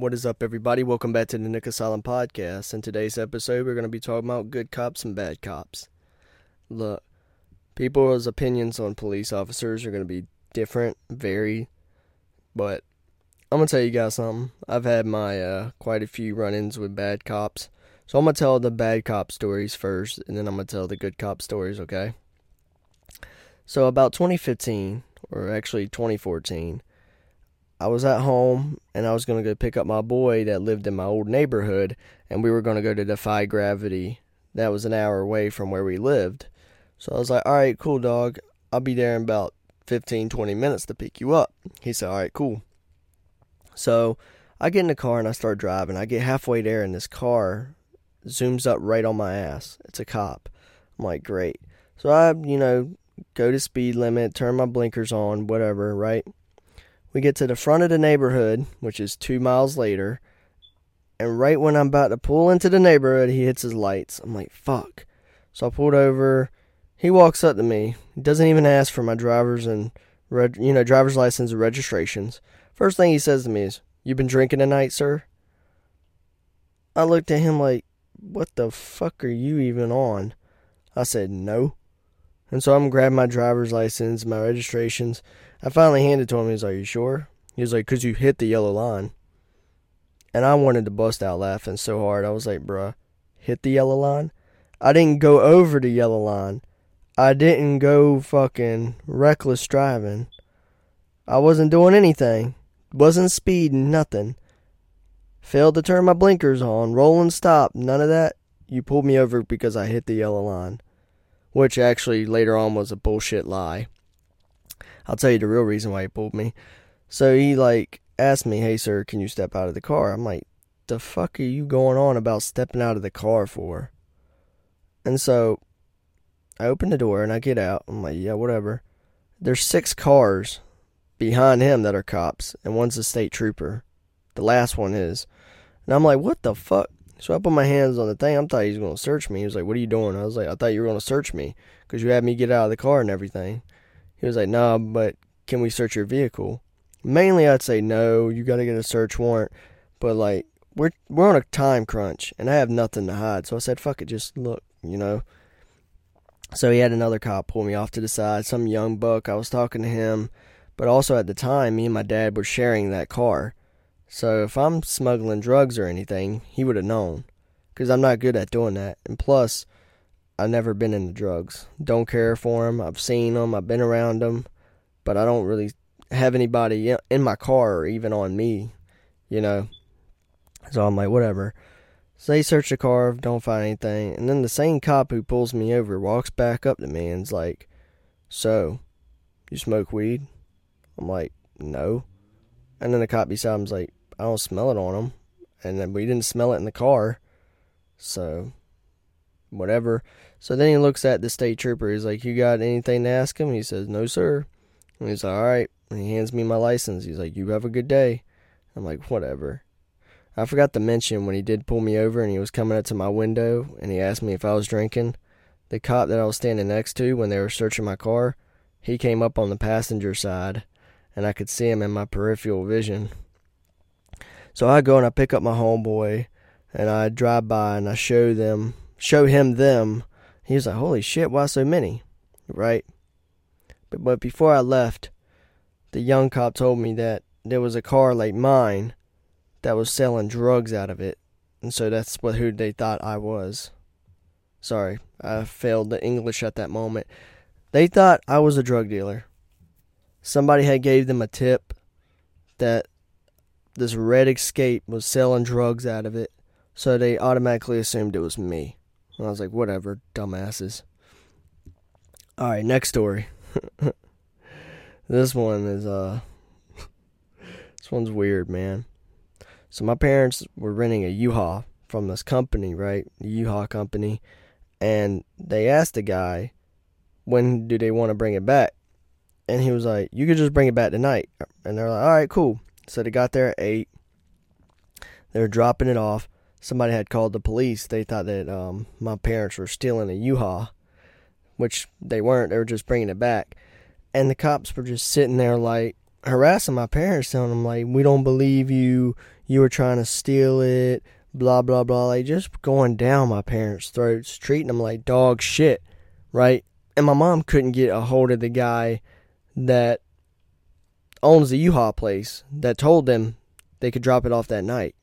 What is up, everybody? Welcome back to the Nick Asylum podcast. In today's episode, we're going to be talking about good cops and bad cops. Look, people's opinions on police officers are going to be different, vary, but I'm going to tell you guys something. I've had my uh, quite a few run ins with bad cops. So I'm going to tell the bad cop stories first, and then I'm going to tell the good cop stories, okay? So, about 2015, or actually 2014, I was at home and I was going to go pick up my boy that lived in my old neighborhood, and we were going to go to Defy Gravity. That was an hour away from where we lived. So I was like, all right, cool, dog. I'll be there in about 15, 20 minutes to pick you up. He said, all right, cool. So I get in the car and I start driving. I get halfway there, and this car zooms up right on my ass. It's a cop. I'm like, great. So I, you know, go to speed limit, turn my blinkers on, whatever, right? We get to the front of the neighborhood, which is two miles later, and right when I'm about to pull into the neighborhood, he hits his lights. I'm like, fuck. So I pulled over. He walks up to me. He doesn't even ask for my driver's and reg- you know driver's license and registrations. First thing he says to me is, "You been drinking tonight, sir?" I looked at him like, "What the fuck are you even on?" I said, "No." And so I'm grabbing my driver's license, my registrations. I finally handed to him. He was like, Are You sure? He was like, Because you hit the yellow line. And I wanted to bust out laughing so hard. I was like, Bruh, hit the yellow line? I didn't go over the yellow line. I didn't go fucking reckless driving. I wasn't doing anything. Wasn't speeding, nothing. Failed to turn my blinkers on, roll and stop, none of that. You pulled me over because I hit the yellow line which actually later on was a bullshit lie. I'll tell you the real reason why he pulled me. So he like asked me, "Hey sir, can you step out of the car?" I'm like, "The fuck are you going on about stepping out of the car for?" And so I open the door and I get out. I'm like, "Yeah, whatever." There's six cars behind him that are cops, and one's a state trooper. The last one is. And I'm like, "What the fuck?" So I put my hands on the thing. I thought he was going to search me. He was like, "What are you doing?" I was like, "I thought you were going to search me because you had me get out of the car and everything." He was like, nah, but can we search your vehicle?" Mainly, I'd say no. You got to get a search warrant, but like we're we're on a time crunch, and I have nothing to hide. So I said, "Fuck it, just look," you know. So he had another cop pull me off to the side. Some young buck. I was talking to him, but also at the time, me and my dad were sharing that car. So if I'm smuggling drugs or anything, he would have known. Because I'm not good at doing that. And plus, I've never been into drugs. Don't care for them. I've seen them. I've been around them. But I don't really have anybody in my car or even on me, you know. So I'm like, whatever. So they search the car, don't find anything. And then the same cop who pulls me over walks back up to me and's like, So, you smoke weed? I'm like, No. And then the cop beside him's like, I don't smell it on him, and then we didn't smell it in the car, so whatever. So then he looks at the state trooper. He's like, "You got anything to ask him?" He says, "No, sir." And he's like, "All right." And he hands me my license. He's like, "You have a good day." I'm like, "Whatever." I forgot to mention when he did pull me over and he was coming up to my window and he asked me if I was drinking. The cop that I was standing next to when they were searching my car, he came up on the passenger side and I could see him in my peripheral vision. So I go and I pick up my homeboy and I drive by and I show them, show him them. He was like, "Holy shit, why so many?" Right? But but before I left, the young cop told me that there was a car like mine that was selling drugs out of it, and so that's what who they thought I was. Sorry, I failed the English at that moment. They thought I was a drug dealer. Somebody had gave them a tip that this red escape was selling drugs out of it, so they automatically assumed it was me. And I was like, whatever, dumbasses. Alright, next story. this one is uh this one's weird, man. So my parents were renting a U-Haul from this company, right? The U-Haul company, and they asked the guy when do they want to bring it back, and he was like, "You could just bring it back tonight." And they're like, "All right, cool." So they got there at 8. They were dropping it off. Somebody had called the police. They thought that um, my parents were stealing a U-Haul, which they weren't. They were just bringing it back. And the cops were just sitting there like harassing my parents, telling them like, "We don't believe you. you were trying to steal it, blah, blah, blah. Like, just going down my parents' throats, treating them like dog shit, right? And my mom couldn't get a hold of the guy that owns the U-Haul place that told them they could drop it off that night.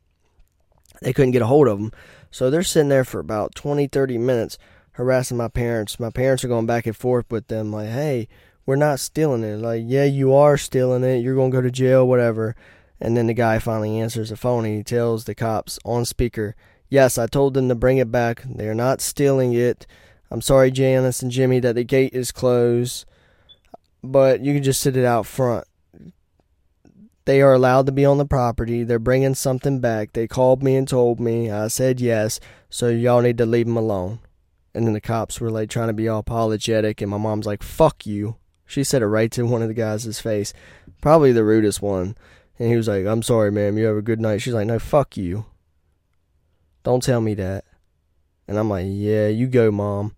They couldn't get a hold of them. So they're sitting there for about 20, 30 minutes harassing my parents. My parents are going back and forth with them, like, hey, we're not stealing it. Like, yeah, you are stealing it. You're going to go to jail, whatever. And then the guy finally answers the phone and he tells the cops on speaker, Yes, I told them to bring it back. They are not stealing it. I'm sorry, Janice and Jimmy, that the gate is closed, but you can just sit it out front. They are allowed to be on the property. They're bringing something back. They called me and told me. I said yes, so y'all need to leave them alone. And then the cops were like trying to be all apologetic, and my mom's like, fuck you. She said it right to one of the guys' face. Probably the rudest one. And he was like, I'm sorry, ma'am. You have a good night. She's like, no, fuck you. Don't tell me that. And I'm like, yeah, you go, mom.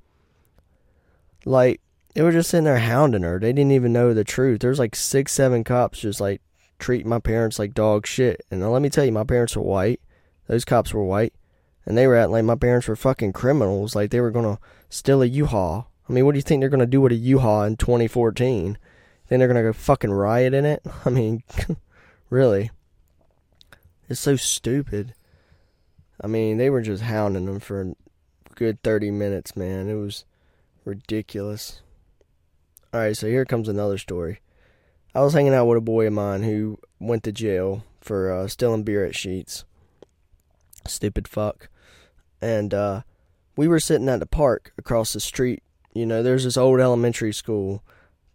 Like, they were just sitting there hounding her. They didn't even know the truth. There's like six, seven cops just like treating my parents like dog shit. And let me tell you, my parents were white. Those cops were white. And they were acting like my parents were fucking criminals. Like they were going to steal a U-Haul. I mean, what do you think they're going to do with a U-Haul in 2014? Think they're going to go fucking riot in it? I mean, Really. It's so stupid. I mean, they were just hounding them for a good 30 minutes, man. It was ridiculous. Alright, so here comes another story. I was hanging out with a boy of mine who went to jail for uh, stealing beer at Sheetz. Stupid fuck. And uh, we were sitting at the park across the street. You know, there's this old elementary school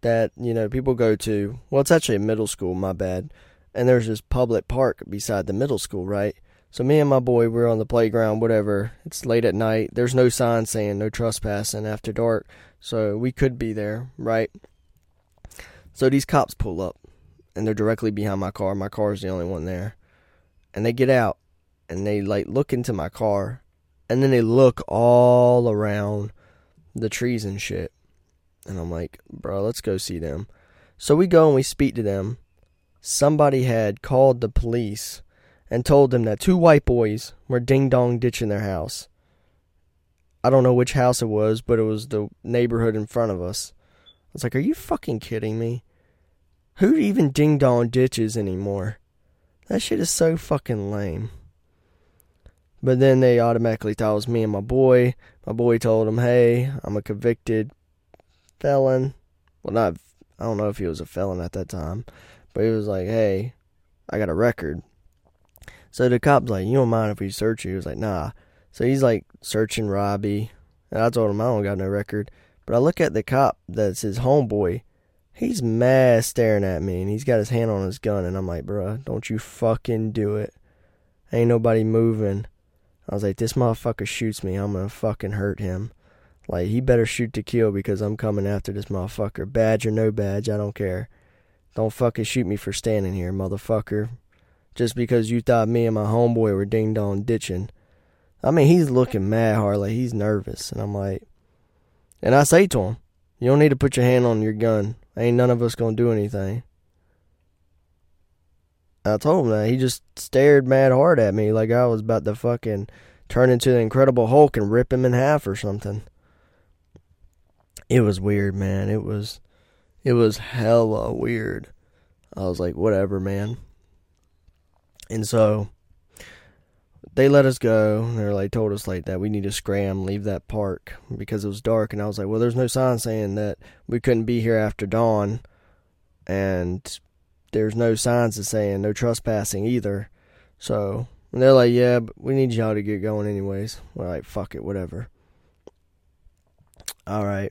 that, you know, people go to. Well, it's actually a middle school, my bad and there's this public park beside the middle school, right? So me and my boy we're on the playground, whatever. It's late at night. There's no sign saying no trespassing after dark, so we could be there, right? So these cops pull up, and they're directly behind my car. My car is the only one there, and they get out, and they like look into my car, and then they look all around the trees and shit. And I'm like, bro, let's go see them. So we go and we speak to them somebody had called the police and told them that two white boys were ding dong ditching their house. I don't know which house it was, but it was the neighborhood in front of us. I was like, Are you fucking kidding me? Who even ding dong ditches anymore? That shit is so fucking lame. But then they automatically thought it was me and my boy. My boy told them, Hey, I'm a convicted felon. Well, not, I don't know if he was a felon at that time. But he was like, hey, I got a record. So the cop's like, you don't mind if we search you? He was like, nah. So he's like searching Robbie. And I told him I don't got no record. But I look at the cop that's his homeboy. He's mad staring at me and he's got his hand on his gun. And I'm like, bruh, don't you fucking do it. Ain't nobody moving. I was like, this motherfucker shoots me. I'm gonna fucking hurt him. Like, he better shoot to kill because I'm coming after this motherfucker. Badge or no badge, I don't care. Don't fucking shoot me for standing here, motherfucker. Just because you thought me and my homeboy were ding dong ditching. I mean, he's looking mad hard, like he's nervous. And I'm like, and I say to him, you don't need to put your hand on your gun. Ain't none of us gonna do anything. I told him that. He just stared mad hard at me like I was about to fucking turn into the Incredible Hulk and rip him in half or something. It was weird, man. It was it was hella weird. I was like, whatever, man. And so they let us go. They're like told us like that we need to scram, leave that park because it was dark. And I was like, well, there's no sign saying that we couldn't be here after dawn, and there's no signs of saying no trespassing either. So and they're like, yeah, but we need y'all to get going anyways. We're like, fuck it, whatever. All right.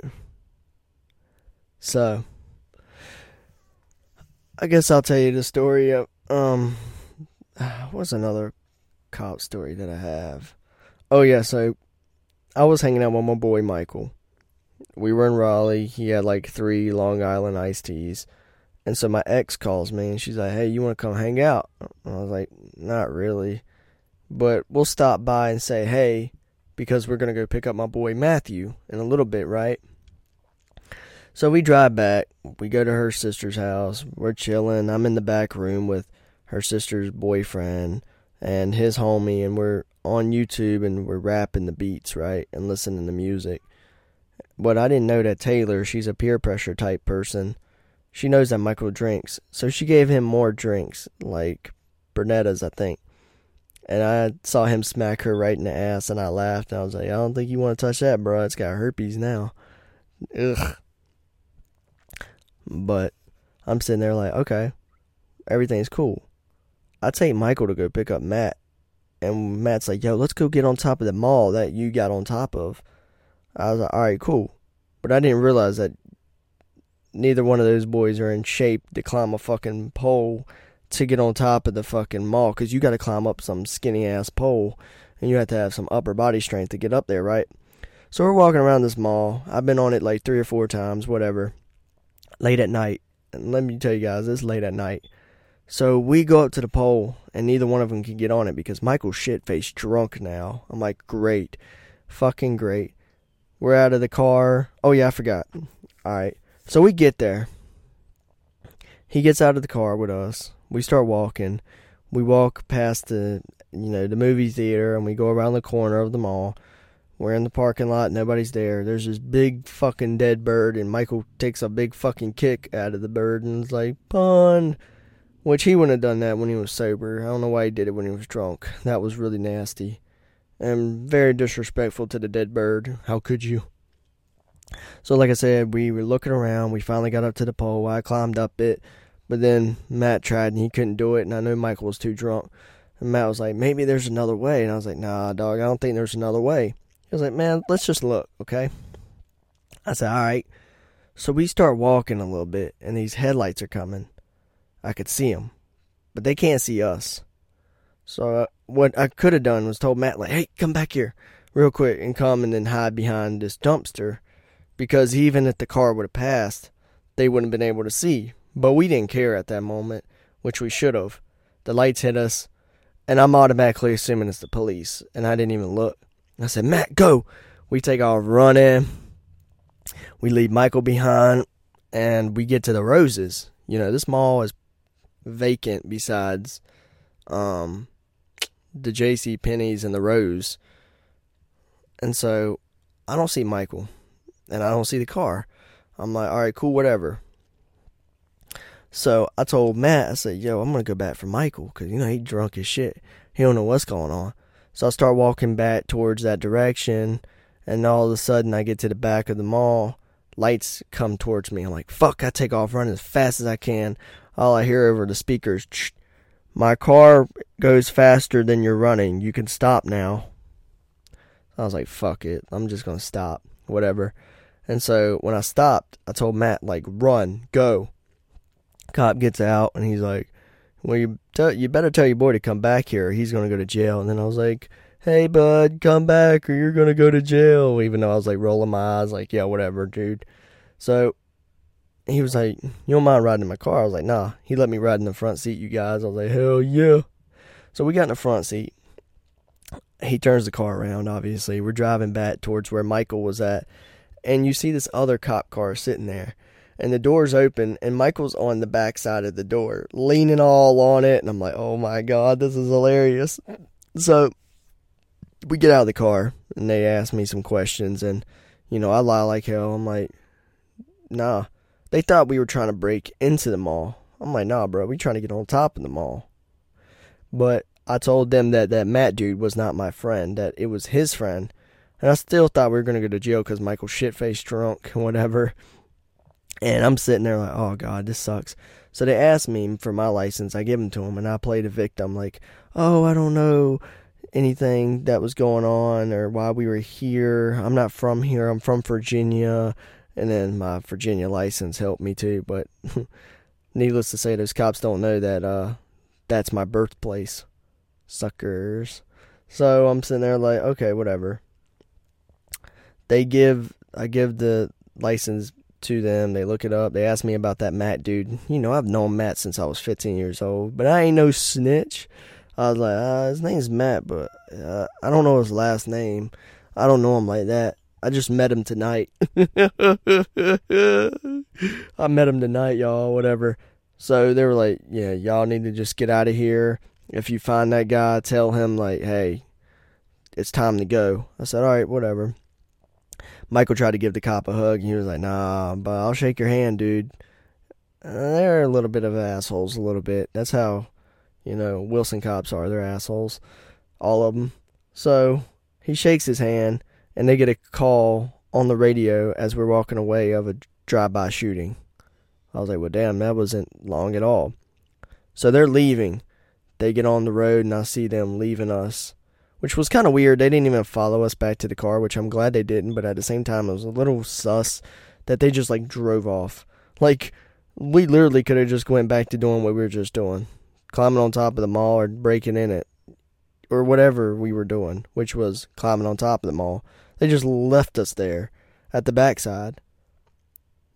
So I guess I'll tell you the story of um what's another cop story that I have? Oh yeah, so I was hanging out with my boy Michael. We were in Raleigh. He had like three Long Island iced teas. And so my ex calls me and she's like, Hey, you wanna come hang out? I was like, Not really. But we'll stop by and say hey because we're gonna go pick up my boy Matthew in a little bit, right? So we drive back. We go to her sister's house. We're chilling. I'm in the back room with her sister's boyfriend. And his homie, and we're on YouTube and we're rapping the beats, right, and listening to music. But I didn't know that Taylor, she's a peer pressure type person. She knows that Michael drinks, so she gave him more drinks, like Bernetta's, I think. And I saw him smack her right in the ass, and I laughed. And I was like, I don't think you want to touch that, bro. It's got herpes now. Ugh. But I'm sitting there like, okay, everything's cool. I take Michael to go pick up Matt, and Matt's like, yo, let's go get on top of the mall that you got on top of. I was like, all right, cool. But I didn't realize that neither one of those boys are in shape to climb a fucking pole to get on top of the fucking mall because you got to climb up some skinny ass pole and you have to have some upper body strength to get up there, right? So we're walking around this mall. I've been on it like three or four times, whatever. Late at night. And let me tell you guys, it's late at night. So we go up to the pole, and neither one of them can get on it because Michael's shit faced drunk now. I'm like, great. Fucking great. We're out of the car. Oh, yeah, I forgot. All right. So we get there. He gets out of the car with us. We start walking. We walk past the, you know, the movie theater, and we go around the corner of the mall. We're in the parking lot. Nobody's there. There's this big fucking dead bird, and Michael takes a big fucking kick out of the bird and is like, pun. Which he wouldn't have done that when he was sober. I don't know why he did it when he was drunk. That was really nasty. And very disrespectful to the dead bird. How could you? So, like I said, we were looking around. We finally got up to the pole. I climbed up it. But then Matt tried and he couldn't do it. And I knew Michael was too drunk. And Matt was like, maybe there's another way. And I was like, nah, dog, I don't think there's another way. He was like, man, let's just look, okay? I said, all right. So we start walking a little bit, and these headlights are coming. I could see them, but they can't see us. So uh, what I could have done was told Matt like, "Hey, come back here, real quick, and come and then hide behind this dumpster," because even if the car would have passed, they wouldn't have been able to see. But we didn't care at that moment, which we should have. The lights hit us, and I'm automatically assuming it's the police, and I didn't even look. I said, "Matt, go!" We take off running. We leave Michael behind, and we get to the roses. You know, this mall is vacant besides um, the J.C. Penney's and the Rose. And so I don't see Michael and I don't see the car. I'm like, all right, cool, whatever. So I told Matt, I said, yo, I'm to go back for Michael because, you know, he drunk as shit. He don't know what's going on. So I start walking back towards that direction and all of a sudden I get to the back of the mall. Lights come towards me. I'm like, fuck, I take off running as fast as I can all I hear over the speakers, my car goes faster than you're running. You can stop now. I was like, fuck it. I'm just going to stop. Whatever. And so when I stopped, I told Matt, like, run, go. Cop gets out and he's like, well, you, you better tell your boy to come back here. he's going to go to jail. And then I was like, hey, bud, come back or you're going to go to jail. Even though I was like rolling my eyes, like, yeah, whatever, dude. So he was like, You don't mind riding in my car? I was like, Nah. He let me ride in the front seat, you guys. I was like, Hell yeah. So we got in the front seat. He turns the car around, obviously. We're driving back towards where Michael was at. And you see this other cop car sitting there. And the door's open, and Michael's on the back side of the door, leaning all on it. And I'm like, Oh my God, this is hilarious. So we get out of the car, and they ask me some questions. And, you know, I lie like hell. I'm like, Nah they thought we were trying to break into the mall. I'm like, nah, bro, we trying to get on top of the mall. But I told them that that Matt dude was not my friend, that it was his friend. And I still thought we were going to go to jail because Michael shit-faced drunk and whatever. And I'm sitting there like, oh, God, this sucks. So they asked me for my license. I give them to them, and I play the victim like, oh, I don't know anything that was going on or why we were here. I'm not from here. I'm from Virginia. And then my Virginia license helped me too. But needless to say, those cops don't know that uh, that's my birthplace. Suckers. So I'm sitting there like, okay, whatever. They give, I give the license to them. They look it up. They ask me about that Matt dude. You know, I've known Matt since I was 15 years old, but I ain't no snitch. I was like, uh, his name's Matt, but uh, I don't know his last name. I don't know him like that. I just met him tonight. I met him tonight, y'all, whatever. So they were like, yeah, y'all need to just get out of here. if you find that guy, tell him like, hey, it's time to go. I said, all right, whatever. Michael tried to give the cop a hug, and he was like, nah, but I'll shake your hand, dude. Uh, they're a little bit of assholes, a little bit. That's how, you know, Wilson cops are. They're assholes, all of them. So he shakes his hand, and they get a call on the radio as we're walking away of a drive-by shooting. I was like, well, damn, that wasn't long at all. So they're leaving. They get on the road, and I see them leaving us, which was kind of weird. They didn't even follow us back to the car, which I'm glad they didn't. But at the same time, it was a little sus that they just like drove off. Like we literally could have just went back to doing what we were just doing, climbing on top of the mall or breaking in it, or whatever we were doing, which was climbing on top of the mall. They just left us there at the backside.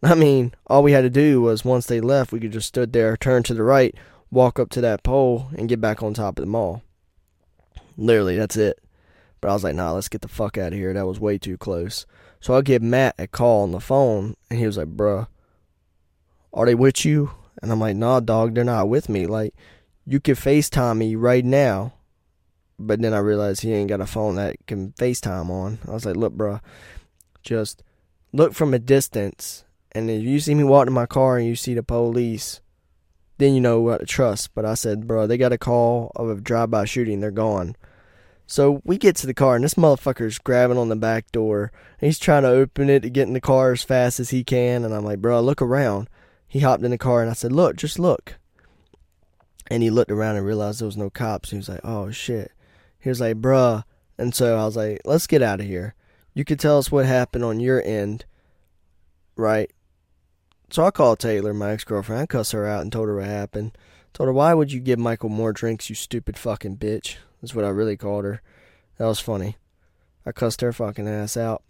I mean, all we had to do was once they left, we could just stood there, turn to the right, walk up to that pole, and get back on top of the mall. Literally, that's it. But I was like, nah, let's get the fuck out of here. That was way too close. So I give Matt a call on the phone, and he was like, bruh, are they with you? And I'm like, nah, dog, they're not with me. Like, you can FaceTime me right now. But then I realized he ain't got a phone that can FaceTime on. I was like, look, bro, just look from a distance. And if you see me walk to my car and you see the police, then you know what to trust. But I said, bro, they got a call of a drive-by shooting. They're gone. So we get to the car, and this motherfucker's grabbing on the back door. He's trying to open it to get in the car as fast as he can. And I'm like, bro, look around. He hopped in the car, and I said, look, just look. And he looked around and realized there was no cops. He was like, oh, shit. He was like, bruh. And so I was like, let's get out of here. You could tell us what happened on your end, right? So I called Taylor, my ex girlfriend. I cussed her out and told her what happened. Told her, why would you give Michael more drinks, you stupid fucking bitch? That's what I really called her. That was funny. I cussed her fucking ass out.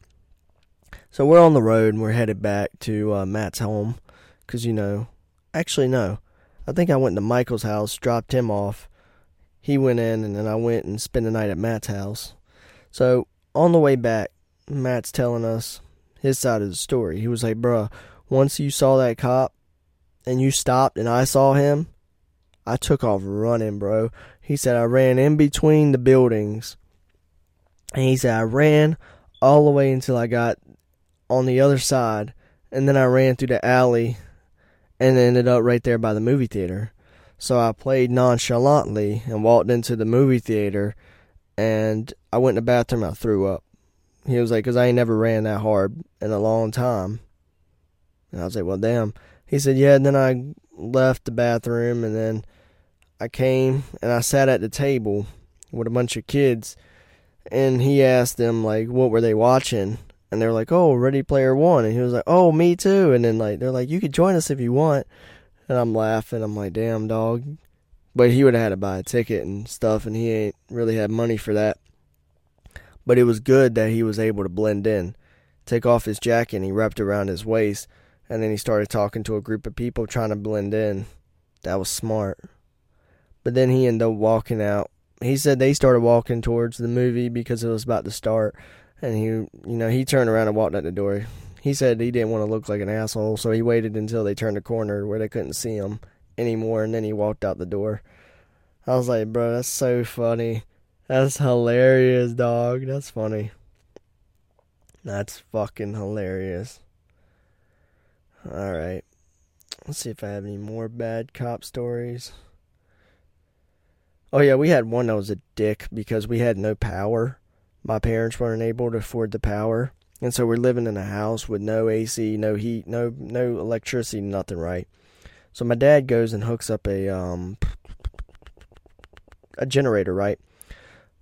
So we're on the road and we're headed back to uh, Matt's home. Because, you know, actually, no. I think I went to Michael's house, dropped him off. He went in, and then I went and spent the night at Matt's house. So on the way back, Matt's telling us his side of the story. He was like, bruh, once you saw that cop and you stopped and I saw him, I took off running, bro. He said I ran in between the buildings. And he said I ran all the way until I got on the other side. And then I ran through the alley and ended up right there by the movie theater. So I played nonchalantly and walked into the movie theater and I went in the bathroom. I threw up. He was like, because I ain't never ran that hard in a long time. And I was like, well, damn. He said, yeah. And then I left the bathroom and then I came and I sat at the table with a bunch of kids. And he asked them, like, what were they watching? And they were like, oh, Ready Player One. And he was like, oh, me too. And then, like, they're like, you could join us if you want. And I'm laughing. I'm like, damn, dog. But he would have had to buy a ticket and stuff, and he ain't really had money for that. But it was good that he was able to blend in, take off his jacket, and he wrapped it around his waist and then he started talking to a group of people trying to blend in. That was smart. But then he ended up walking out. He said they started walking towards the movie because it was about to start. And he, you know, he turned around and walked out the door. He said he didn't want to look like an asshole, so he waited until they turned a corner where they couldn't see him anymore, and then he walked out the door. I was like, bro, that's so funny. That's hilarious, dog. That's funny. That's fucking hilarious. All right. Let's see if I have any more bad cop stories. Oh yeah, we had one that was a dick because we had no power. My parents weren't able to afford the power, and so we're living in a house with no AC, no heat, no no electricity, nothing right. So my dad goes and hooks up a um a generator, right?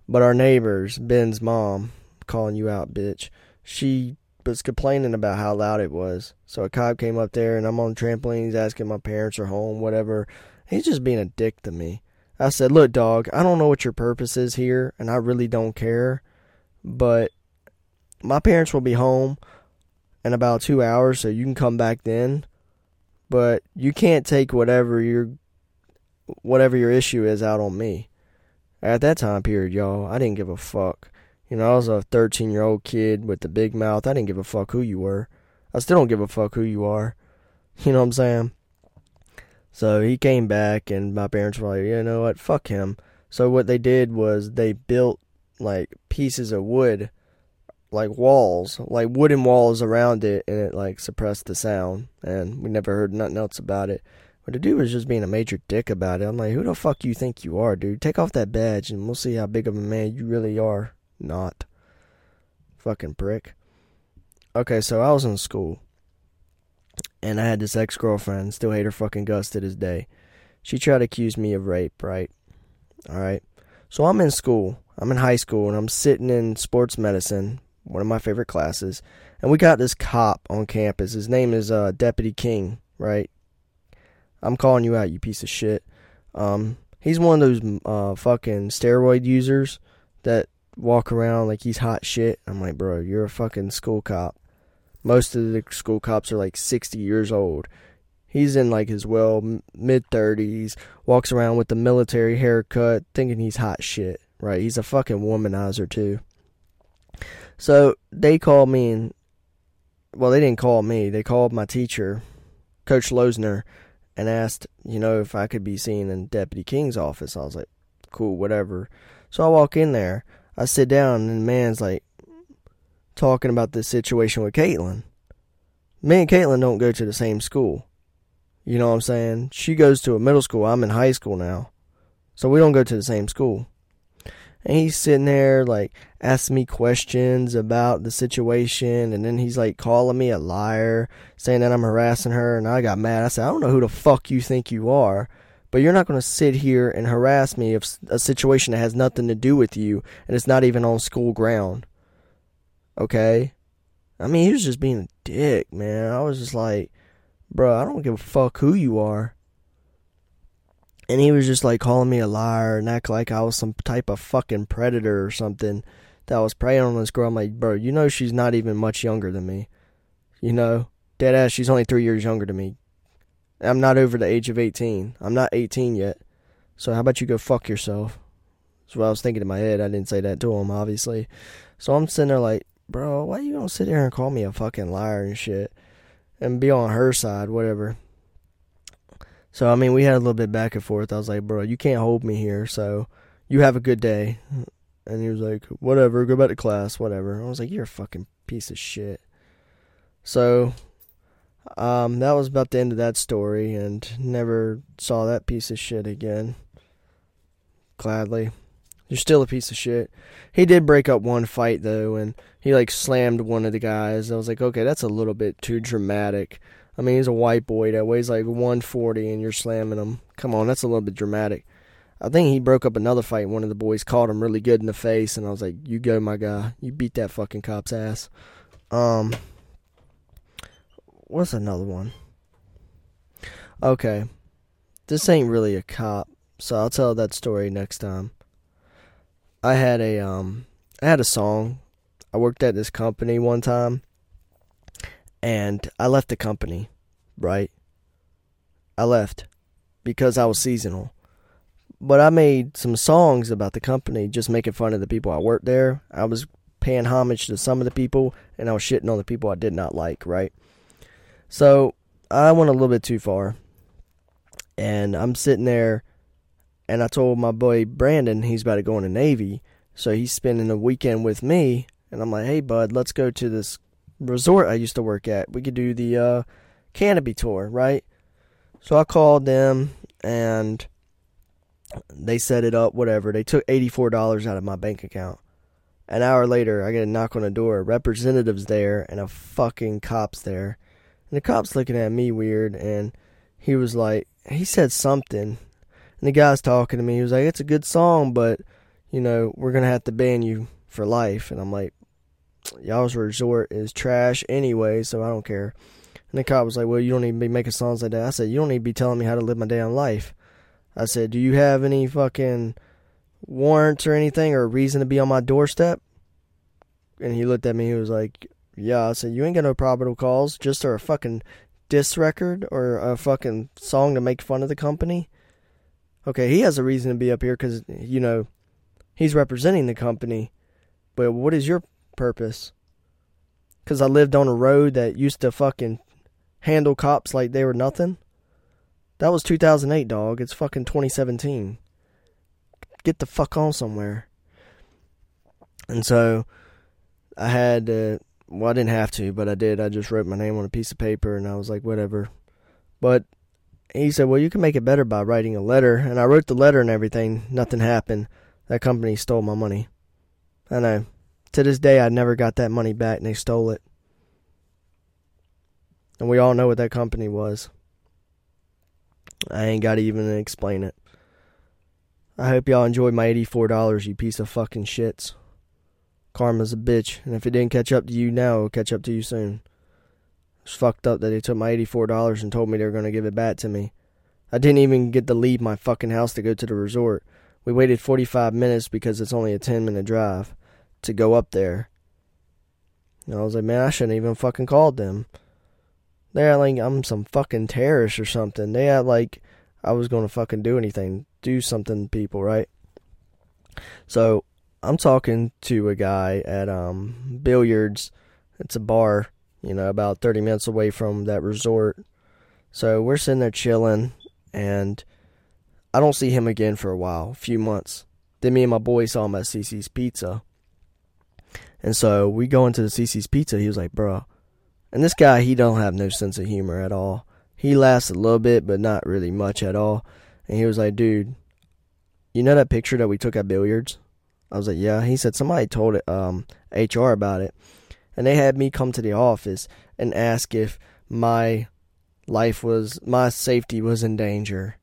But our neighbors, Ben's mom, calling you out, bitch. She was complaining about how loud it was. So a cop came up there, and I'm on the trampoline. He's asking my parents are home, whatever. He's just being a dick to me. I said, "Look, dog, I don't know what your purpose is here, and I really don't care, but my parents will be home in about two hours, so you can come back then. But you can't take whatever your whatever your issue is out on me." At that time period, y'all, I didn't give a fuck. You know, I was a 13 year old kid with the big mouth. I didn't give a fuck who you were. I still don't give a fuck who you are. You know what I'm saying? So he came back, and my parents were like, you know what, fuck him. So what they did was they built like pieces of wood, like walls, like wooden walls around it, and it like suppressed the sound. And we never heard nothing else about it. But the dude was just being a major dick about it. I'm like, who the fuck you think you are, dude? Take off that badge, and we'll see how big of a man you really are. Not. Fucking prick. Okay, so I was in school and I had this ex girlfriend, still hate her fucking guts to this day. She tried to accuse me of rape, right? Alright. So I'm in school. I'm in high school and I'm sitting in sports medicine, one of my favorite classes, and we got this cop on campus. His name is uh, Deputy King, right? I'm calling you out, you piece of shit. Um, he's one of those uh, fucking steroid users that walk around like he's hot shit. I'm like, bro, you're a fucking school cop. Most of the school cops are like 60 years old. He's in like his well mid 30s, walks around with the military haircut, thinking he's hot shit, right? He's a fucking womanizer too. So they called me and, well, they didn't call me. They called my teacher, Coach Losner, and asked, you know, if I could be seen in Deputy King's office. I was like, cool, whatever. So I walk in there. I sit down, and the man's like, talking about this situation with Caitlin. Me and Caitlin don't go to the same school. You know what I'm saying? She goes to a middle school. I'm in high school now. So we don't go to the same school. And he's sitting there, like, asking me questions about the situation. And then he's, like, calling me a liar, saying that I'm harassing her. And I got mad. I said, I don't know who the fuck you think you are. But you're not going to sit here and harass me of a situation that has nothing to do with you. And it's not even on school ground. Okay? I mean, he was just being a dick, man. I was just like, bro, I don't give a fuck who you are. And he was just like calling me a liar and act like I was some type of fucking predator or something that I was praying on this girl. I'm like, bro, you know she's not even much younger than me. You know? Dead ass, she's only three years younger than me. I'm not over the age of 18. I'm not 18 yet. So how about you go fuck yourself? That's what I was thinking in my head. I didn't say that to him, obviously. So I'm sitting there like, bro, why you gonna sit there and call me a fucking liar and shit and be on her side, whatever. So I mean, we had a little bit back and forth. I was like, bro, you can't hold me here. So you have a good day. And he was like, whatever, go back to class, whatever. I was like, you're a fucking piece of shit. So, um, that was about the end of that story, and never saw that piece of shit again. Gladly. You're still a piece of shit. He did break up one fight though, and he like slammed one of the guys. I was like, okay, that's a little bit too dramatic. I mean, he's a white boy that weighs like 140, and you're slamming him. Come on, that's a little bit dramatic. I think he broke up another fight. One of the boys caught him really good in the face, and I was like, "You go, my guy. You beat that fucking cop's ass." Um, what's another one? Okay, this ain't really a cop, so I'll tell that story next time. I had a um I had a song. I worked at this company one time and I left the company, right? I left because I was seasonal. But I made some songs about the company just making fun of the people I worked there. I was paying homage to some of the people and I was shitting on the people I did not like, right? So I went a little bit too far. And I'm sitting there and I told my boy Brandon he's about to go in the Navy, so he's spending a weekend with me. And I'm like, hey, bud, let's go to this resort I used to work at. We could do the uh, canopy tour, right? So I called them and they set it up, whatever. They took $84 out of my bank account. An hour later, I get a knock on the door. Representative's there and a fucking cop's there. And the cop's looking at me weird and he was like, he said something and the guy's talking to me. He was like, "It's a good song, but you know, we're gonna have to ban you for life." And I'm like, "Y'all's resort is trash anyway, so I don't care." And the cop was like, "Well, you don't need to be making songs like that." I said, "You don't need to be telling me how to live my damn life." I said, "Do you have any fucking warrants or anything or a reason to be on my doorstep?" And he looked at me. He was like, "Yeah." I said, "You ain't got no probable cause, just a fucking diss record or a fucking song to make fun of the company." okay, he has a reason to be up here because, you know, he's representing the company. But what is your purpose? Because I lived on a road that used to fucking handle cops like they were nothing? That was 2008, dog. It's fucking 2017. Get the fuck on somewhere. And so I had to, well, I didn't have to, but I did. I just wrote my name on a piece of paper and I was like, whatever. But he said, well, you can make it better by writing a letter. And I wrote the letter and everything. Nothing happened. That company stole my money. I know. To this day, I never got that money back and they stole it. And we all know what that company was. I ain't got to even explain it. I hope y'all enjoyed my $84, you piece of fucking shits. Karma's a bitch, and if it didn't catch up to you now, it'll catch up to you soon. It's fucked up that they took my $84 and told me they were going to give it back to me. I didn't even get to leave my fucking house to go to the resort. We waited 45 minutes because it's only a 10 minute drive to go up there. And I was like, man, I shouldn't even fucking called them. They act like I'm some fucking terrorist or something. They act like I was going to fucking do anything, do something to people, right? So I'm talking to a guy at um billiards. It's a bar, you know, about 30 minutes away from that resort. So we're sitting there chilling, and I don't see him again for a while, a few months. Then me and my boy saw him at Cici's Pizza. And so we go into the Cici's Pizza. He was like, bro, and this guy, he don't have no sense of humor at all. He laughs a little bit, but not really much at all. And he was like, dude, you know that picture that we took at billiards? I was like, yeah. He said somebody told it, um, HR about it. And they had me come to the office and ask if my life was, my safety was in danger.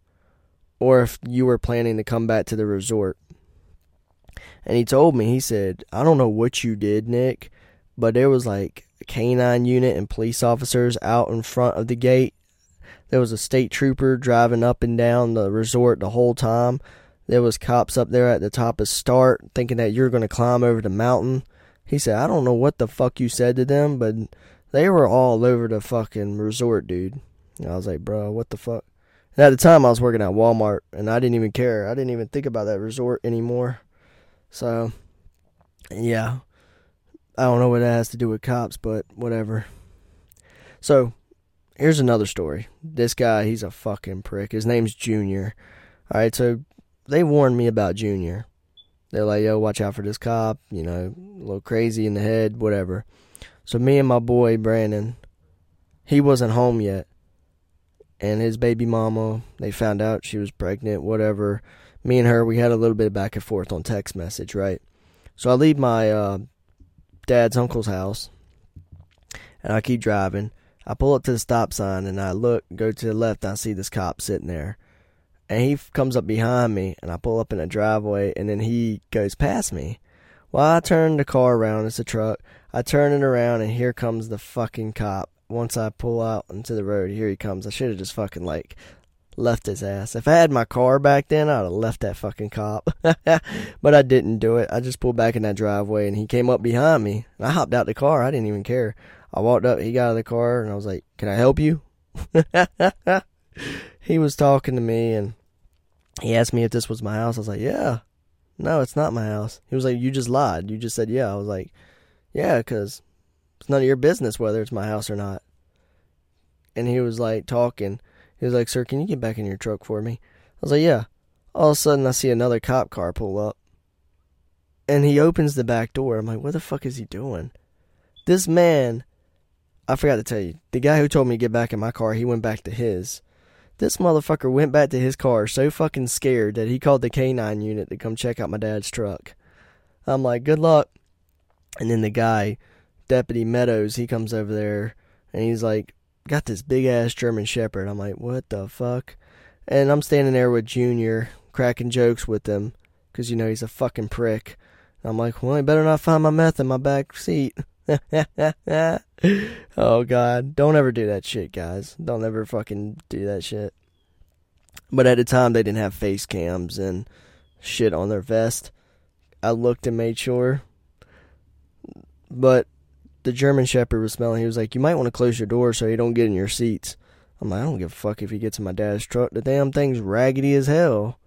Or if you were planning to come back to the resort. And he told me, he said, I don't know what you did, Nick, but there was like canine unit and police officers out in front of the gate. There was a state trooper driving up and down the resort the whole time. There was cops up there at the top of start thinking that you're going to climb over the mountain. He said, I don't know what the fuck you said to them, but they were all over the fucking resort, dude. And I was like, bro, what the fuck? And at the time, I was working at Walmart, and I didn't even care. I didn't even think about that resort anymore. So, yeah. I don't know what that has to do with cops, but whatever. So, here's another story. This guy, he's a fucking prick. His name's Junior. All right, so they warned me about Junior. They're like, yo, watch out for this cop, you know, a little crazy in the head, whatever. So, me and my boy, Brandon, he wasn't home yet. And his baby mama, they found out she was pregnant, whatever. Me and her, we had a little bit of back and forth on text message, right? So I leave my uh, dad's uncle's house, and I keep driving. I pull up to the stop sign and I look, go to the left, and I see this cop sitting there. And he comes up behind me, and I pull up in a driveway, and then he goes past me. Well, I turn the car around, it's a truck. I turn it around, and here comes the fucking cop. Once I pull out into the road, here he comes. I should have just fucking, like, left his ass. If I had my car back then, I'd have left that fucking cop. but I didn't do it. I just pulled back in that driveway and he came up behind me. I hopped out the car. I didn't even care. I walked up, he got out of the car and I was like, Can I help you? he was talking to me and he asked me if this was my house. I was like, Yeah. No, it's not my house. He was like, You just lied. You just said yeah. I was like, Yeah, because it's none of your business whether it's my house or not. And he was like talking he was like, Sir, can you get back in your truck for me? I was like, Yeah. All of a sudden, I see another cop car pull up. And he opens the back door. I'm like, What the fuck is he doing? This man, I forgot to tell you, the guy who told me to get back in my car, he went back to his. This motherfucker went back to his car so fucking scared that he called the K9 unit to come check out my dad's truck. I'm like, Good luck. And then the guy, Deputy Meadows, he comes over there and he's like, got this big ass German Shepherd. I'm like, what the fuck? And I'm standing there with Junior, cracking jokes with him, because, you know, he's a fucking prick. I'm like, well, I better not find my meth in my back seat. oh, God. Don't ever do that shit, guys. Don't ever fucking do that shit. But at the time, they didn't have face cams and shit on their vest. I looked and made sure. But the German Shepherd was smelling. He was like, "You might want to close your door so he don't get in your seats." I'm like, "I don't give a fuck if he gets in my dad's truck. The damn thing's raggedy as hell."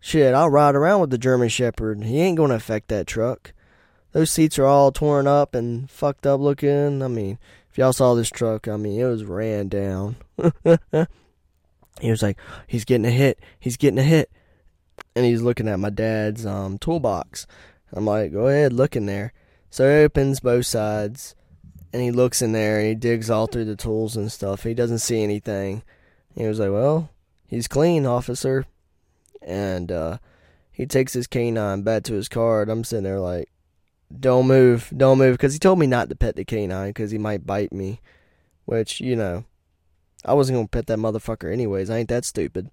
Shit, I'll ride around with the German Shepherd. He ain't gonna affect that truck. Those seats are all torn up and fucked up looking. I mean, if y'all saw this truck, I mean, it was ran down. He was like, he's getting a hit. He's getting a hit. And he's looking at my dad's um, toolbox. I'm like, go ahead, look in there. So he opens both sides and he looks in there and he digs all through the tools and stuff. He doesn't see anything. He was like, well, he's clean, officer. And uh, he takes his canine back to his car. And I'm sitting there like, don't move, don't move. Because he told me not to pet the canine because he might bite me. Which, you know, I wasn't going to pet that motherfucker anyways. I ain't that stupid.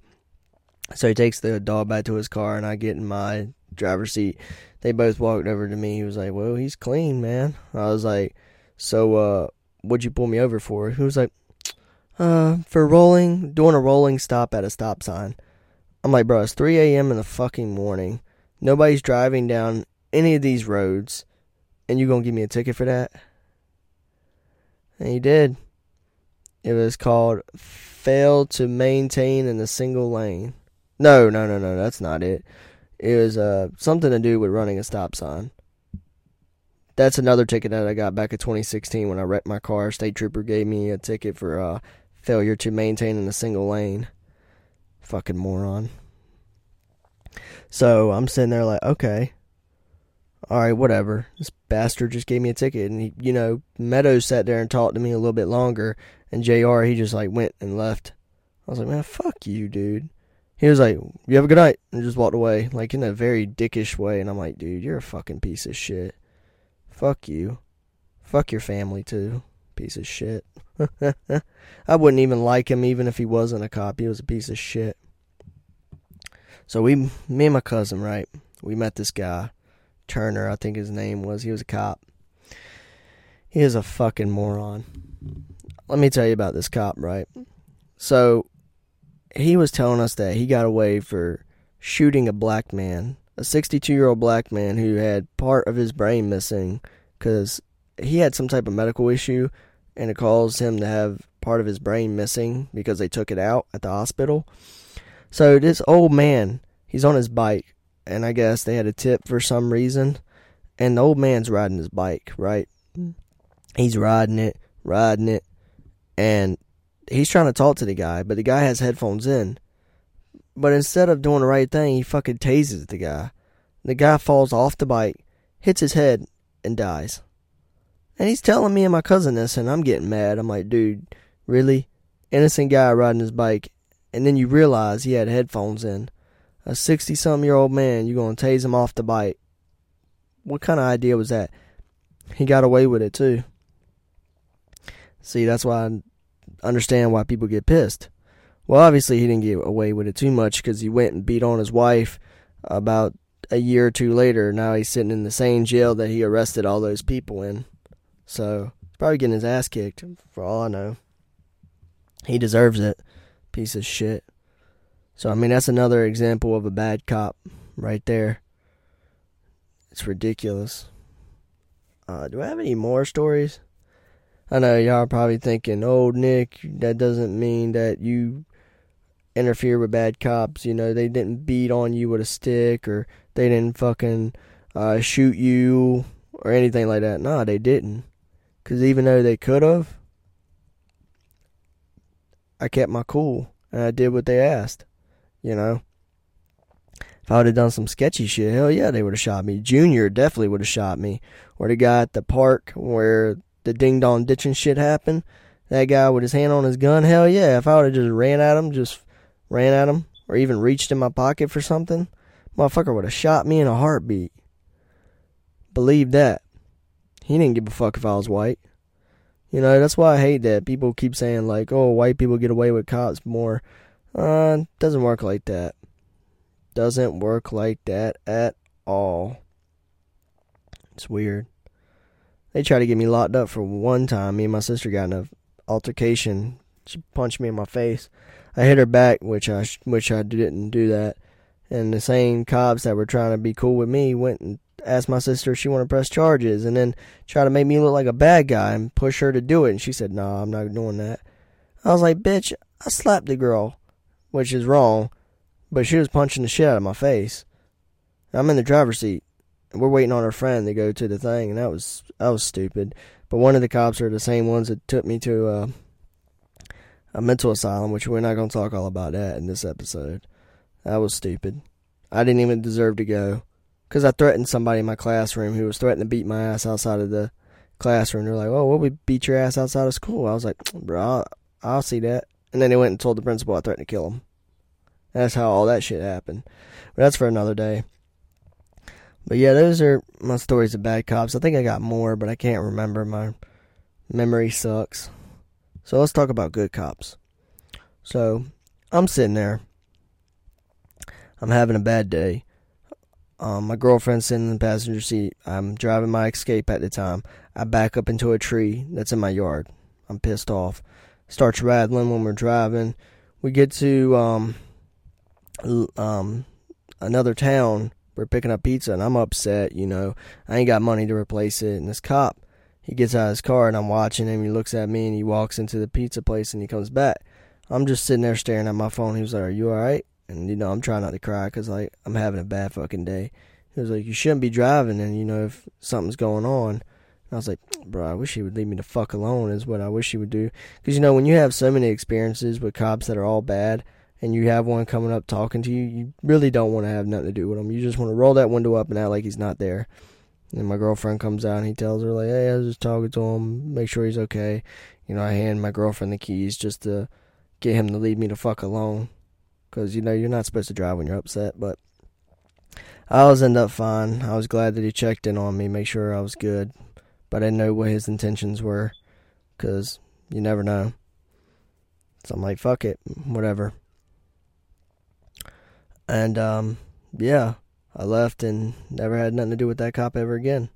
So he takes the dog back to his car, and I get in my driver's seat. They both walked over to me. He was like, "Well, he's clean, man." I was like, "So, uh, what'd you pull me over for?" He was like, "Uh, for rolling, doing a rolling stop at a stop sign." I'm like, "Bro, it's 3 a.m. in the fucking morning. Nobody's driving down any of these roads, and you gonna give me a ticket for that?" And he did. It was called "Fail to Maintain in a Single Lane." No, no, no, no, that's not it. It was uh, something to do with running a stop sign. That's another ticket that I got back in 2016 when I wrecked my car. State trooper gave me a ticket for uh, failure to maintain in a single lane. Fucking moron. So I'm sitting there like, okay, all right, whatever. This bastard just gave me a ticket, and he, you know, Meadows sat there and talked to me a little bit longer, and Jr. he just like went and left. I was like, man, fuck you, dude he was like, "You have a good night," and just walked away, like in a very dickish way. And I'm like, "Dude, you're a fucking piece of shit. Fuck you. Fuck your family too, piece of shit." I wouldn't even like him even if he wasn't a cop. He was a piece of shit. So we, me and my cousin, right? We met this guy, Turner, I think his name was. He was a cop. He is a fucking moron. Let me tell you about this cop, right? So he was telling us that he got away for shooting a black man, a 62 year old black man who had part of his brain missing because he had some type of medical issue and it caused him to have part of his brain missing because they took it out at the hospital. So this old man, he's on his bike, and I guess they had a tip for some reason, and the old man's riding his bike, right? Mm. He's riding it, riding it, and he's trying to talk to the guy, but the guy has headphones in. But instead of doing the right thing, he fucking tases the guy. The guy falls off the bike, hits his head, and dies. And he's telling me and my cousin this, and I'm getting mad. I'm like, dude, really? Innocent guy riding his bike, and then you realize he had headphones in. A 60 some year old man, you're gonna tase him off the bike. What kind of idea was that? He got away with it too. See, that's why understand why people get pissed. Well, obviously he didn't get away with it too much because he went and beat on his wife about a year or two later. Now he's sitting in the same jail that he arrested all those people in. So he's probably getting his ass kicked for all I know. He deserves it. Piece of shit. So I mean that's another example of a bad cop right there. It's ridiculous. Uh, do I have any more stories? I know y'all probably thinking, "Oh, Nick, that doesn't mean that you interfere with bad cops. You know, they didn't beat on you with a stick, or they didn't fucking uh, shoot you, or anything like that." Nah, they didn't. Cause even though they could have, I kept my cool and I did what they asked. You know. If I would have done some sketchy shit, hell yeah, they would have shot me. Junior definitely would have shot me. Or the guy at the park where the ding dong ditching shit happened, that guy with his hand on his gun, hell yeah, if I would have just ran at him, just ran at him, or even reached in my pocket for something, motherfucker would have shot me in a heartbeat. Believe that. He didn't give a fuck if I was white. You know, that's why I hate that. People keep saying, like, oh, white people get away with cops more. Uh, doesn't work like that. Doesn't work like that at all. It's weird. They tried to get me locked up for one time. Me and my sister got in an altercation. She punched me in my face. I hit her back, which I which I didn't do that. And the same cops that were trying to be cool with me went and asked my sister if she wanted to press charges, and then tried to make me look like a bad guy and push her to do it. And she said, "No, nah, I'm not doing that." I was like, "Bitch, I slapped the girl," which is wrong, but she was punching the shit out of my face. I'm in the driver's seat we're waiting on our friend to go to the thing, and that was that was stupid. But one of the cops are the same ones that took me to uh, a mental asylum, which we're not going to talk all about that in this episode. That was stupid. I didn't even deserve to go because I threatened somebody in my classroom who was threatening to beat my ass outside of the classroom. They're like, "Oh, well, we beat your ass outside of school." I was like, "Bro, I'll, I'll see that." And then they went and told the principal I threatened to kill him. That's how all that shit happened. But that's for another day. But yeah, those are my stories of bad cops. I think I got more, but I can't remember. My memory sucks. So let's talk about good cops. So I'm sitting there. I'm having a bad day. Um, my girlfriend's sitting in the passenger seat. I'm driving my escape at the time. I back up into a tree that's in my yard. I'm pissed off. Starts rattling when we're driving. We get to um, um, another town. We're picking up pizza, and I'm upset. You know, I ain't got money to replace it. And this cop, he gets out of his car, and I'm watching him. He looks at me, and he walks into the pizza place, and he comes back. I'm just sitting there staring at my phone. He was like, "Are you all right?" And you know, I'm trying not to cry because like I'm having a bad fucking day. He was like, "You shouldn't be driving," and you know, if something's going on. I was like, "Bro, I wish he would leave me the fuck alone." Is what I wish he would do. Because you know, when you have so many experiences with cops that are all bad, and you have one coming up talking to you, you really don't want to have nothing to do with him. You just want to roll that window up and act like he's not there. And my girlfriend comes out and he tells her like, "Hey, I was just talking to him, make sure he's okay." You know, I hand my girlfriend the keys just to get him to leave me the fuck alone because you know you're not supposed to drive when you're upset. But I always end up fine. I was glad that he checked in on me, make sure I was good, but I didn't know what his intentions were, because you never know. So I'm like, fuck it, whatever. And um, yeah, I left and never had nothing to do with that cop ever again.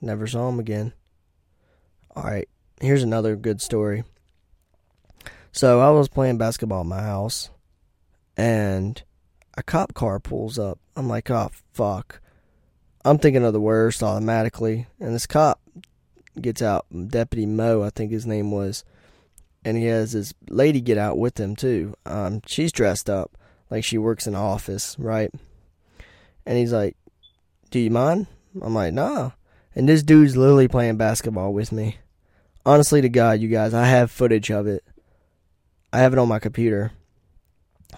Never saw him again. All right, here's another good story. So I was playing basketball at my house and a cop car pulls up. I'm like, oh, fuck. I'm thinking of the worst automatically. And this cop gets out, Deputy Mo, I think his name was. And he has this lady get out with him, too. Um, she's dressed up like she works in office, right? And he's like, do you mind? I'm like, nah. And this dude's literally playing basketball with me. Honestly to God, you guys, I have footage of it. I have it on my computer.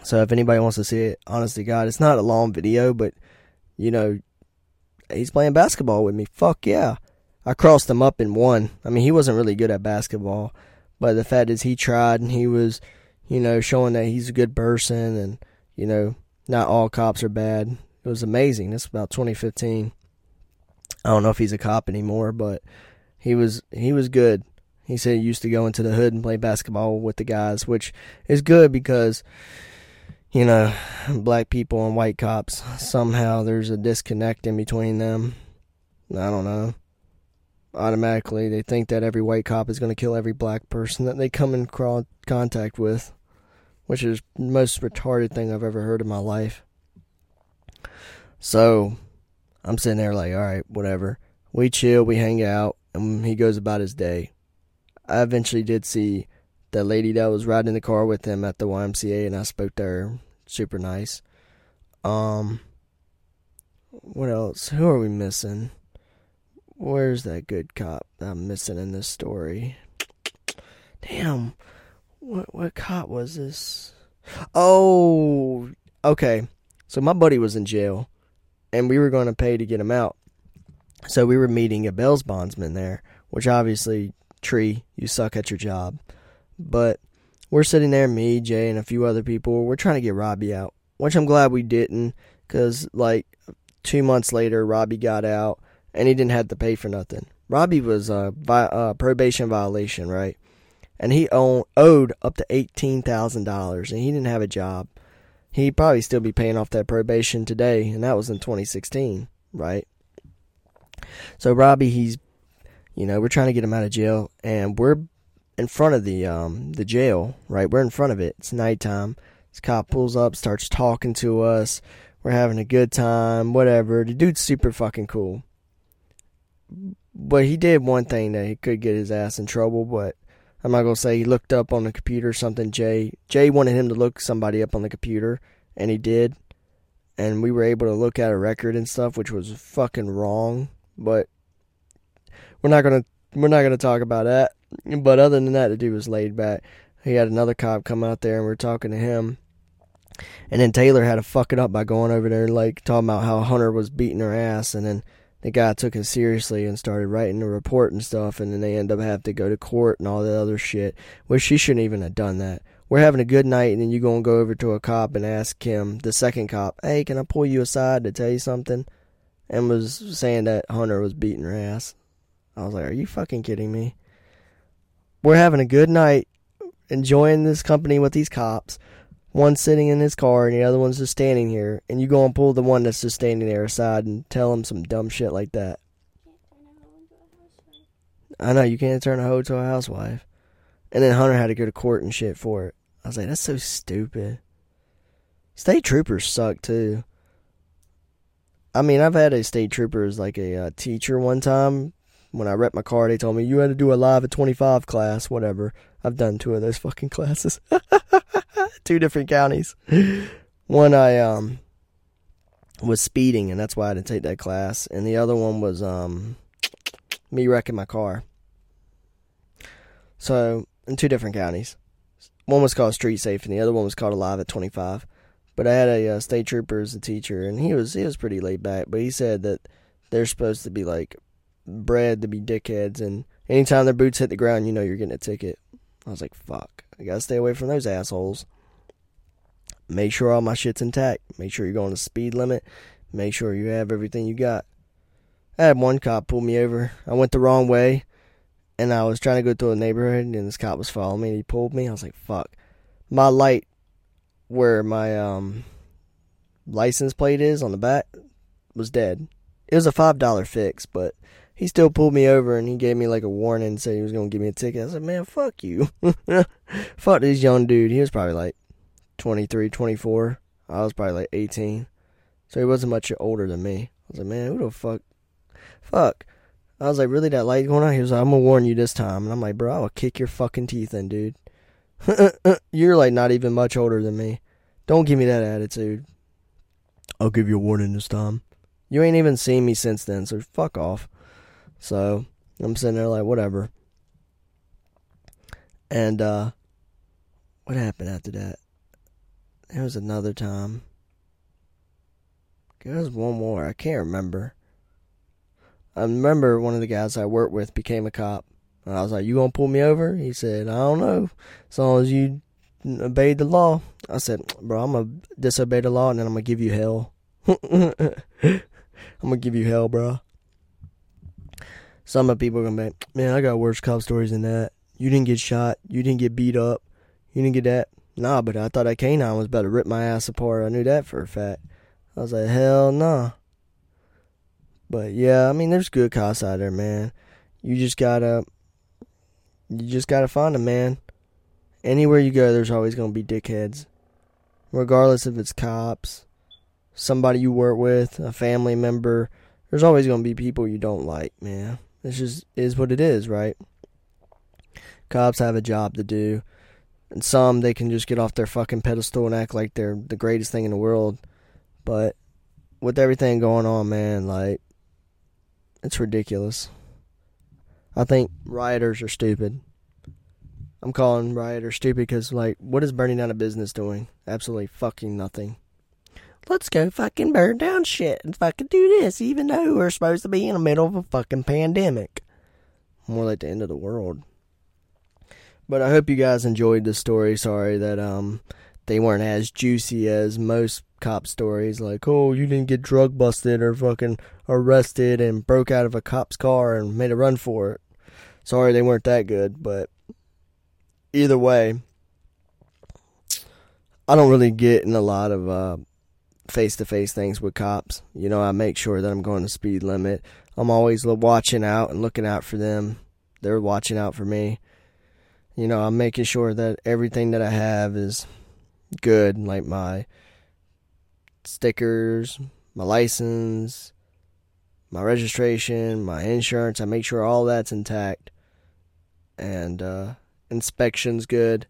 So if anybody wants to see it, honestly, God, it's not a long video, but you know, he's playing basketball with me. Fuck yeah. I crossed him up and won. I mean, he wasn't really good at basketball, but the fact is he tried and he was, you know, showing that he's a good person and, you know, not all cops are bad. It was amazing. This about 2015. I don't know if he's a cop anymore, but he was he was good. He said he used to go into the hood and play basketball with the guys, which is good because you know, black people and white cops. Somehow there's a disconnect in between them. I don't know. Automatically, they think that every white cop is going to kill every black person that they come in contact with, which is the most retarded thing I've ever heard in my life. So, I'm sitting there like, all right, whatever. We chill, we hang out, and he goes about his day. I eventually did see the lady that was riding in the car with him at the YMCA, and I spoke to her. Super nice. Um, what else? Who are we missing? Where's that good cop I'm missing in this story? Damn, what what cop was this? Oh, okay. So my buddy was in jail, and we were going to pay to get him out. So we were meeting a bails bondsman there, which obviously, Tree, you suck at your job. But we're sitting there, me, Jay, and a few other people. We're trying to get Robbie out, which I'm glad we didn't, because like two months later, Robbie got out and he didn't have to pay for nothing. Robbie was a, a probation violation, right? And he owned, owed up to eighteen thousand dollars, and he didn't have a job. He'd probably still be paying off that probation today, and that was in 2016, right? So Robbie, he's, you know, we're trying to get him out of jail, and we're in front of the um the jail, right? We're in front of it. It's nighttime. This cop pulls up, starts talking to us. We're having a good time, whatever. The dude's super fucking cool. But he did one thing that he could get his ass in trouble, but I'm not gonna say he looked up on the computer something Jay Jay wanted him to look somebody up on the computer and he did. And we were able to look at a record and stuff, which was fucking wrong. But we're not gonna we're not gonna talk about that. But other than that, the dude was laid back. he had another cop come out there and we are talking to him. And then Taylor had to fuck it up by going over there and like talking about how Hunter was beating her ass and then the guy took it seriously and started writing a report and stuff and then they end up having to go to court and all that other shit. Which she shouldn't even have done that. We're having a good night and then you gonna go over to a cop and ask him, the second cop, Hey, can I pull you aside to tell you something? And was saying that Hunter was beating her ass. I was like, Are you fucking kidding me? We're having a good night enjoying this company with these cops. One sitting in his car and the other one's just standing here, and you go and pull the one that's just standing there aside and tell him some dumb shit like that. I know you can't turn a hoe to a housewife. And then Hunter had to go to court and shit for it. I was like, that's so stupid. State troopers suck too. I mean, I've had a state trooper as like a uh, teacher one time. When I wrecked my car, they told me you had to do Alive at 25 class, whatever. I've done two of those fucking classes. two different counties. One I um was speeding and that's why I didn't take that class. And the other one was um me wrecking my car. So in two different counties. One was called Street Safe and the other one was called Alive at 25. But I had a uh, state trooper as a teacher and he was he was pretty laid back, but he said that they're supposed to be like bred to be dickheads and anytime their boots hit the ground, you know you're getting a ticket. I was like, fuck. I gotta stay away from those assholes. Make sure all my shit's intact. Make sure you're going the speed limit. Make sure you have everything you got. I had one cop pull me over. I went the wrong way, and I was trying to go through a neighborhood, and this cop was following me. And he pulled me. I was like, "Fuck!" My light, where my um license plate is on the back, was dead. It was a five dollar fix, but he still pulled me over and he gave me like a warning said he was gonna give me a ticket. I said, man, fuck you. fuck this young dude. He was probably like 23, 24. I was probably like 18. So he wasn't much older than me. I was like, man, who the fuck? Fuck. I was like, really, that light going on? He was like, I'm gonna warn you this time. And I'm like, bro, I will kick your fucking teeth in, dude. You're like not even much older than me. Don't give me that attitude. I'll give you a warning this time. You ain't even seen me since then, so fuck off. So I'm sitting there like, whatever. And uh, what happened after that? There was another time. There was one more. I can't remember. I remember one of the guys I worked with became a cop. And I was like, You gonna pull me over? He said, I don't know. As long as you obeyed the law. I said, Bro, I'm gonna disobey the law and then I'm gonna give you hell. I'm gonna give you hell, bro. Some of people are gonna be, man, I got worse cop stories than that. You didn't get shot. You didn't get beat up. You didn't get that. Nah, but I thought that canine was about to rip my ass apart. I knew that for a fact. I was like, hell nah. But yeah, I mean, there's good cops out there, man. You just gotta, you just gotta find them, man. Anywhere you go, there's always gonna be dickheads. Regardless if it's cops, somebody you work with, a family member, there's always gonna be people you don't like, man. This just is what it is, right? Cops have a job to do. And some they can just get off their fucking pedestal and act like they're the greatest thing in the world. But with everything going on, man, like it's ridiculous. I think rioters are stupid. I'm calling rioters stupid because, like, what is burning down a business doing? Absolutely fucking nothing let's go fucking burn down shit and fucking do this, even though we're supposed to be in the middle of a fucking pandemic. More like the end of the world. But I hope you guys enjoyed the story. Sorry that um they weren't as juicy as most cop stories. Like, oh, you didn't get drug busted or fucking arrested and broke out of a cop's car and made a run for it. Sorry they weren't that good, but either way, I don't really get in a lot of uh, face to face things with cops. You know, I make sure that I'm going the speed limit. I'm always watching out and looking out for them. They're watching out for me. You know, I'm making sure that everything that I have is good, like my stickers, my license, my registration, my insurance. I make sure all that's intact. And uh, inspection's good.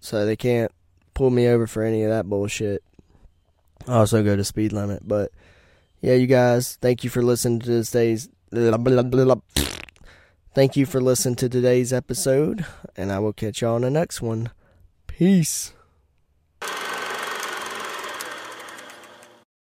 So they can't pull me over for any of that bullshit also go to speed limit. But yeah, you guys, thank you for listening to today's. Thank you for listening to today's episode, and I will catch you on the next one. Peace.